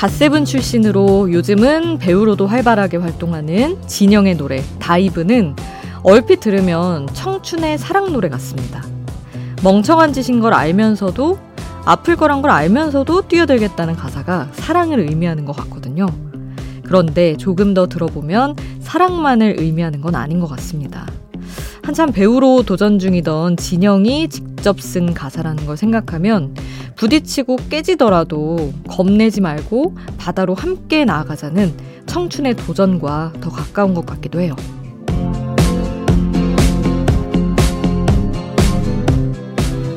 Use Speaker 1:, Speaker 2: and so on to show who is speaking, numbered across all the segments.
Speaker 1: 갓세븐 출신으로 요즘은 배우로도 활발하게 활동하는 진영의 노래 다이브는 얼핏 들으면 청춘의 사랑 노래 같습니다. 멍청한 짓인 걸 알면서도 아플 거란 걸 알면서도 뛰어들겠다는 가사가 사랑을 의미하는 것 같거든요. 그런데 조금 더 들어보면 사랑만을 의미하는 건 아닌 것 같습니다. 한참 배우로 도전 중이던 진영이 직접 쓴 가사라는 걸 생각하면 부딪히고 깨지더라도 겁내지 말고 바다로 함께 나아가자는 청춘의 도전과 더 가까운 것 같기도 해요.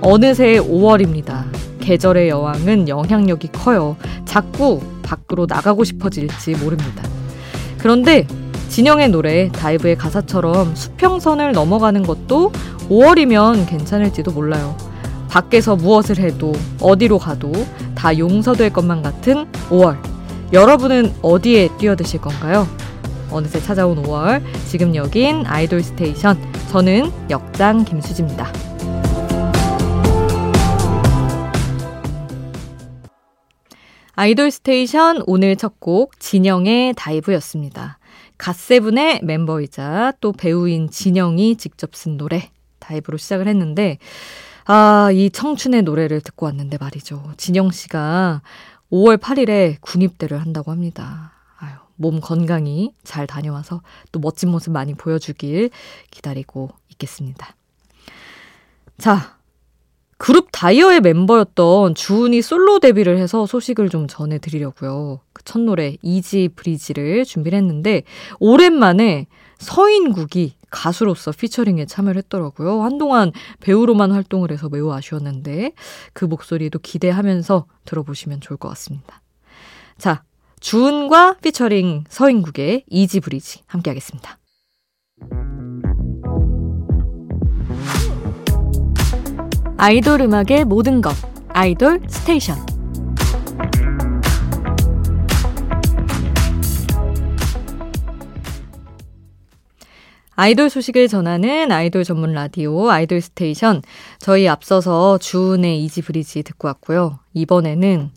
Speaker 1: 어느새 5월입니다. 계절의 여왕은 영향력이 커요. 자꾸 밖으로 나가고 싶어질지 모릅니다. 그런데 진영의 노래 다이브의 가사처럼 수평선을 넘어가는 것도 5월이면 괜찮을지도 몰라요. 밖에서 무엇을 해도 어디로 가도 다 용서될 것만 같은 5월. 여러분은 어디에 뛰어드실 건가요? 어느새 찾아온 5월. 지금 여긴 아이돌 스테이션. 저는 역장 김수지입니다. 아이돌 스테이션 오늘 첫 곡 진영의 Dive였습니다. 갓세븐의 멤버이자 또 배우인 진영이 직접 쓴 노래 다이브로 시작을 했는데 아, 이 청춘의 노래를 듣고 왔는데 말이죠. 진영 씨가 5월 8일에 군입대를 한다고 합니다. 아유, 몸 건강히 잘 다녀와서 또 멋진 모습 많이 보여주길 기다리고 있겠습니다. 자, 그룹 다이어의 멤버였던 주은이 솔로 데뷔를 해서 소식을 좀 전해드리려고요. 그 첫 노래 이지 브리지를 준비를 했는데 오랜만에 서인국이 가수로서 피처링에 참여를 했더라고요. 한동안 배우로만 활동을 해서 매우 아쉬웠는데 그 목소리도 기대하면서 들어보시면 좋을 것 같습니다. 자, 주은과 피처링 서인국의 Easy Breezy 함께 하겠습니다. 아이돌 음악의 모든 것 아이돌 스테이션 아이돌 소식을 전하는 아이돌 전문 라디오 아이돌 스테이션. 저희 앞서서 주은의 Easy Breezy 듣고 왔고요. 이번에는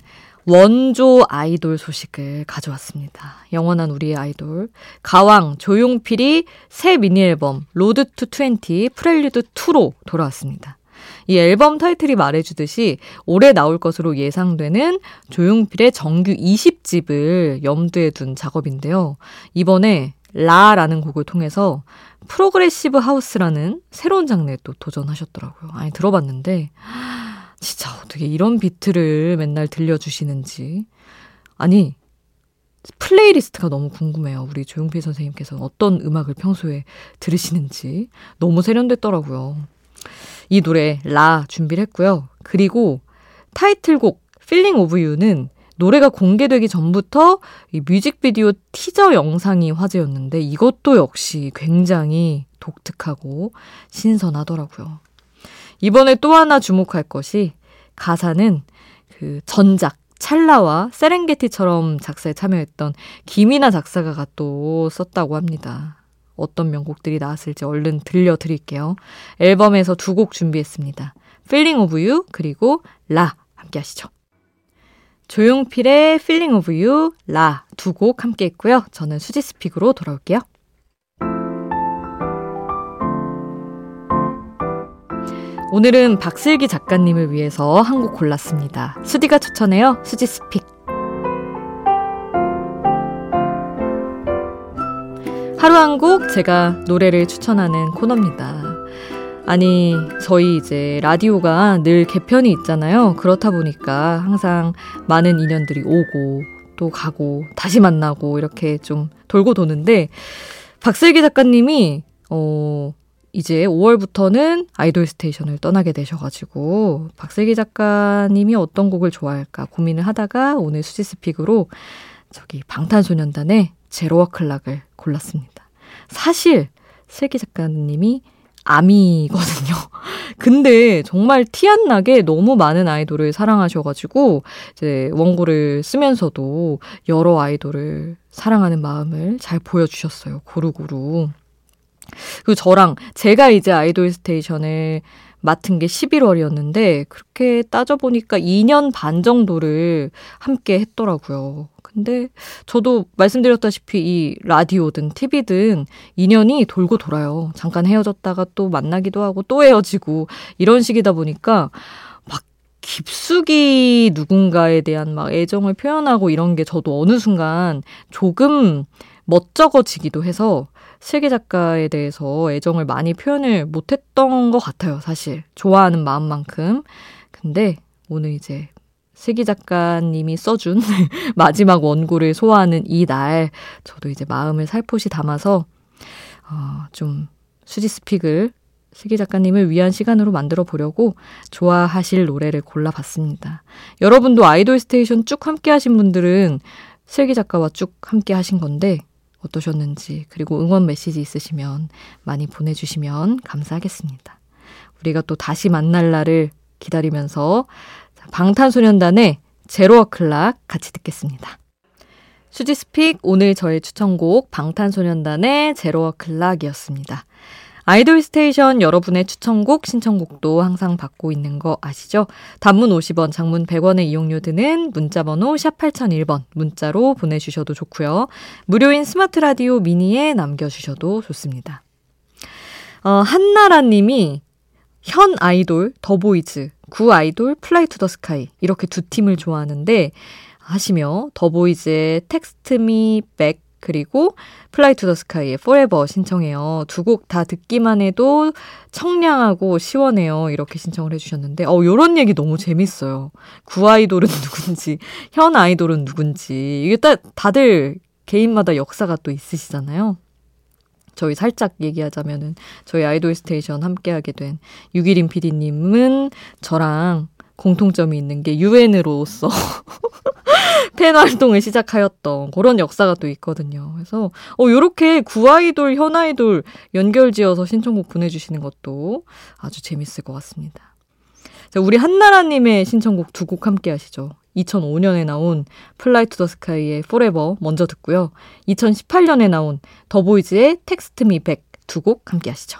Speaker 1: 원조 아이돌 소식을 가져왔습니다. 영원한 우리의 아이돌. 가왕 조용필이 새 미니 앨범 Road to 20 Prelude 2로 돌아왔습니다. 이 앨범 타이틀이 말해주듯이 올해 나올 것으로 예상되는 조용필의 정규 20집을 염두에 둔 작업인데요. 이번에 라라는 곡을 통해서 progressive house라는 새로운 장르에 또 도전하셨더라고요. 아니, 들어봤는데, 진짜 어떻게 이런 비트를 맨날 들려주시는지. 아니, playlist가 너무 궁금해요. 우리 조용필 선생님께서 어떤 음악을 평소에 들으시는지. 너무 세련됐더라고요. 이 노래, 라 준비를 했고요. 그리고 타이틀곡, Feeling of You는 노래가 공개되기 전부터 이 뮤직비디오 티저 영상이 화제였는데 이것도 역시 굉장히 독특하고 신선하더라고요. 이번에 또 하나 주목할 것이 가사는 그 전작 찰나와 세렝게티처럼 작사에 참여했던 김이나 작사가가 또 썼다고 합니다. 어떤 명곡들이 나왔을지 얼른 들려드릴게요. 앨범에서 두 곡 준비했습니다. Feeling of You 그리고 라 함께 하시죠. 조용필의 Feeling of You, 라 두 곡 함께 했고요. 저는 수지 스픽으로 돌아올게요. 오늘은 박슬기 작가님을 위해서 한 곡 골랐습니다. 수디가 추천해요. 수지 스픽. 하루 한 곡 제가 노래를 추천하는 코너입니다. 아니, 저희 이제 라디오가 늘 개편이 있잖아요. 그렇다 보니까 항상 많은 인연들이 오고 또 가고 다시 만나고 이렇게 좀 돌고 도는데 박슬기 작가님이 어 이제 5월부터는 아이돌 스테이션을 떠나게 되셔가지고 박슬기 작가님이 어떤 곡을 좋아할까 고민을 하다가 오늘 수지스픽으로 저기 방탄소년단의 제로와 클락을 골랐습니다. 사실 슬기 작가님이 아미거든요. 근데 정말 티 안 나게 너무 많은 아이돌을 사랑하셔가지고 이제 원고를 쓰면서도 여러 아이돌을 사랑하는 마음을 잘 보여주셨어요. 고루고루. 그리고 저랑 제가 이제 아이돌 스테이션을 맡은 게 11월이었는데 그렇게 따져보니까 2년 반 정도를 함께 했더라고요. 근데 저도 말씀드렸다시피 이 라디오든 TV든 인연이 돌고 돌아요. 잠깐 헤어졌다가 또 만나기도 하고 또 헤어지고 이런 식이다 보니까 막 깊숙이 누군가에 대한 막 애정을 표현하고 이런 게 저도 어느 순간 조금 멋쩍어지기도 해서 실기 작가에 대해서 애정을 많이 표현을 못했던 것 같아요, 사실. 좋아하는 마음만큼. 근데 오늘 이제 슬기 작가님이 써준 마지막 원고를 소화하는 이 날, 저도 이제 마음을 살포시 담아서, 어, 좀 수지스픽을 슬기 작가님을 위한 시간으로 만들어 보려고 좋아하실 노래를 골라봤습니다. 여러분도 아이돌 스테이션 쭉 함께 하신 분들은 슬기 작가와 쭉 함께 하신 건데, 어떠셨는지, 그리고 응원 메시지 있으시면 많이 보내주시면 감사하겠습니다. 우리가 또 다시 만날 날을 기다리면서 방탄소년단의 Zero O'Clock 같이 듣겠습니다. 수지's pick 오늘 저의 추천곡 방탄소년단의 Zero O'Clock이었습니다. 아이돌 스테이션 여러분의 추천곡, 신청곡도 항상 받고 있는 거 아시죠? 단문 50원, 장문 100원의 이용료 드는 문자번호 샵 8001번 문자로 보내주셔도 좋고요. 무료인 스마트 라디오 미니에 남겨주셔도 좋습니다. 어, 한나라 님이 현 아이돌, 더보이즈, 구 아이돌, 플라이 투 더 스카이 이렇게 두 팀을 좋아하는데 하시며 더보이즈의 Text Me Back 그리고 플라이 투 더 스카이의 Forever 신청해요. 두 곡 다 듣기만 해도 청량하고 시원해요. 이렇게 신청을 해주셨는데, 어, 요런 얘기 너무 재밌어요. 구 아이돌은 누군지, 현 아이돌은 누군지. 이게 다, 다들 개인마다 역사가 또 있으시잖아요. 저희 살짝 얘기하자면은, 저희 아이돌 스테이션 함께하게 된 유기린 PD님은 저랑 공통점이 있는 게 유엔으로서 팬 활동을 시작하였던 그런 역사가 또 있거든요. 그래서 어 요렇게 구아이돌, 현아이돌 연결지어서 신청곡 보내주시는 것도 아주 재밌을 것 같습니다. 자, 우리 한나라님의 신청곡 두 곡 함께 하시죠. 2005년에 나온 플라이 투 더 스카이의 Forever 먼저 듣고요. 2018년에 나온 더보이즈의 Text Me Back 두 곡 함께 하시죠.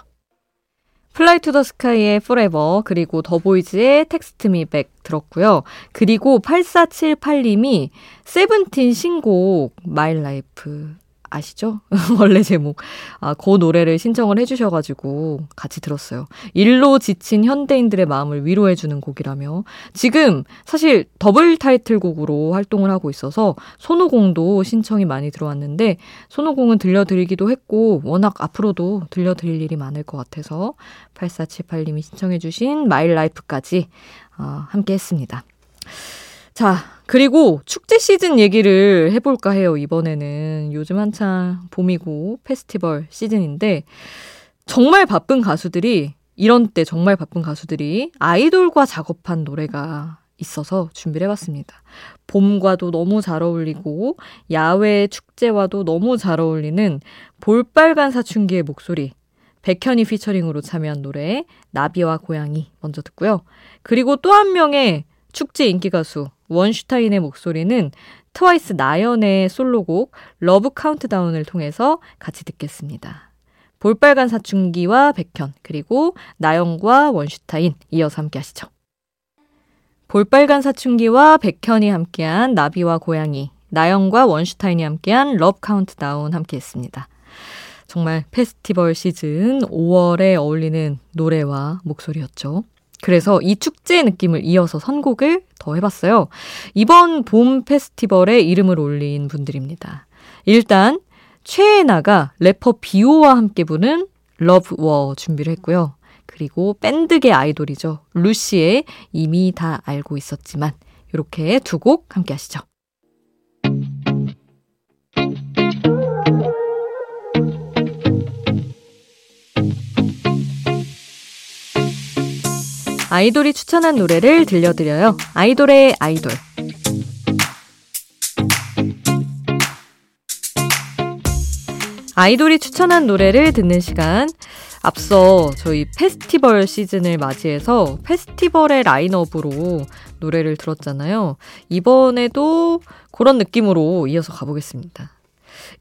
Speaker 1: 플라이 투 더 스카이의 Forever 그리고 더보이즈의 Text Me Back 들었고요. 그리고 8478님이 세븐틴 신곡 My Life 아시죠? 원래 제목. 아, 그 노래를 신청을 해주셔가지고 같이 들었어요. 일로 지친 현대인들의 마음을 위로해주는 곡이라며. 지금 사실 더블 타이틀곡으로 활동을 하고 있어서 손오공도 신청이 많이 들어왔는데 손오공은 들려드리기도 했고 워낙 앞으로도 들려드릴 일이 많을 것 같아서 8478님이 신청해주신 My Life까지 어, 함께 했습니다. 자, 그리고 축제 시즌 얘기를 해볼까 해요, 이번에는. 요즘 한창 봄이고 페스티벌 시즌인데, 정말 바쁜 가수들이, 이런 때 정말 바쁜 가수들이 아이돌과 작업한 노래가 있어서 준비를 해봤습니다. 봄과도 너무 잘 어울리고, 야외 축제와도 너무 잘 어울리는 볼빨간 사춘기의 목소리. 백현이 피처링으로 참여한 노래, 나비와 고양이 먼저 듣고요. 그리고 또 한 명의 축제 인기 가수, 원슈타인의 목소리는 트와이스 나연의 솔로곡 Love Countdown을 통해서 같이 듣겠습니다. 볼빨간 사춘기와 백현 그리고 나연과 원슈타인 이어서 함께 하시죠. 볼빨간 사춘기와 백현이 함께한 나비와 고양이 나연과 원슈타인이 함께한 Love Countdown 함께 했습니다. 정말 페스티벌 시즌 5월에 어울리는 노래와 목소리였죠. 그래서 이 축제의 느낌을 이어서 선곡을 더 해봤어요. 이번 봄 페스티벌에 이름을 올린 분들입니다. 일단 최예나가 래퍼 비오와 함께 부른 Love War 준비를 했고요. 그리고 밴드계 아이돌이죠. 루시의 이미 다 알고 있었지만 이렇게 두 곡 함께 하시죠. 아이돌이 추천한 노래를 들려드려요. 아이돌의 아이돌. 아이돌이 추천한 노래를 듣는 시간. 앞서 저희 페스티벌 시즌을 맞이해서 페스티벌의 라인업으로 노래를 들었잖아요. 이번에도 그런 느낌으로 이어서 가보겠습니다.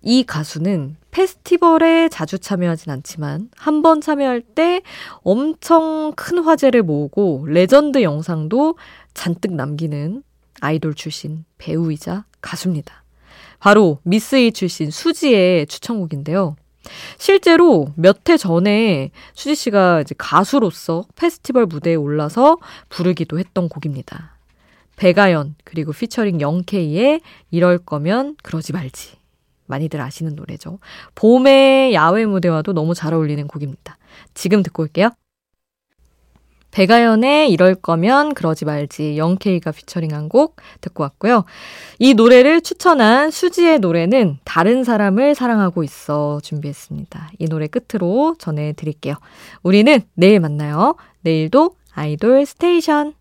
Speaker 1: 이 가수는 페스티벌에 자주 참여하진 않지만 한 번 참여할 때 엄청 큰 화제를 모으고 레전드 영상도 잔뜩 남기는 아이돌 출신 배우이자 가수입니다. 바로 미스이 출신 수지의 추천곡인데요. 실제로 몇 해 전에 수지 씨가 이제 가수로서 페스티벌 무대에 올라서 부르기도 했던 곡입니다. 배가연 그리고 피처링 영케이의 이럴 거면 그러지 말지. 많이들 아시는 노래죠. 봄의 야외 무대와도 너무 잘 어울리는 곡입니다. 지금 듣고 올게요. 배가연의 이럴 거면 그러지 말지 영케이가 피처링한 곡 듣고 왔고요. 이 노래를 추천한 수지의 노래는 다른 사람을 사랑하고 있어 준비했습니다. 이 노래 끝으로 전해드릴게요. 우리는 내일 만나요. 내일도 아이돌 스테이션.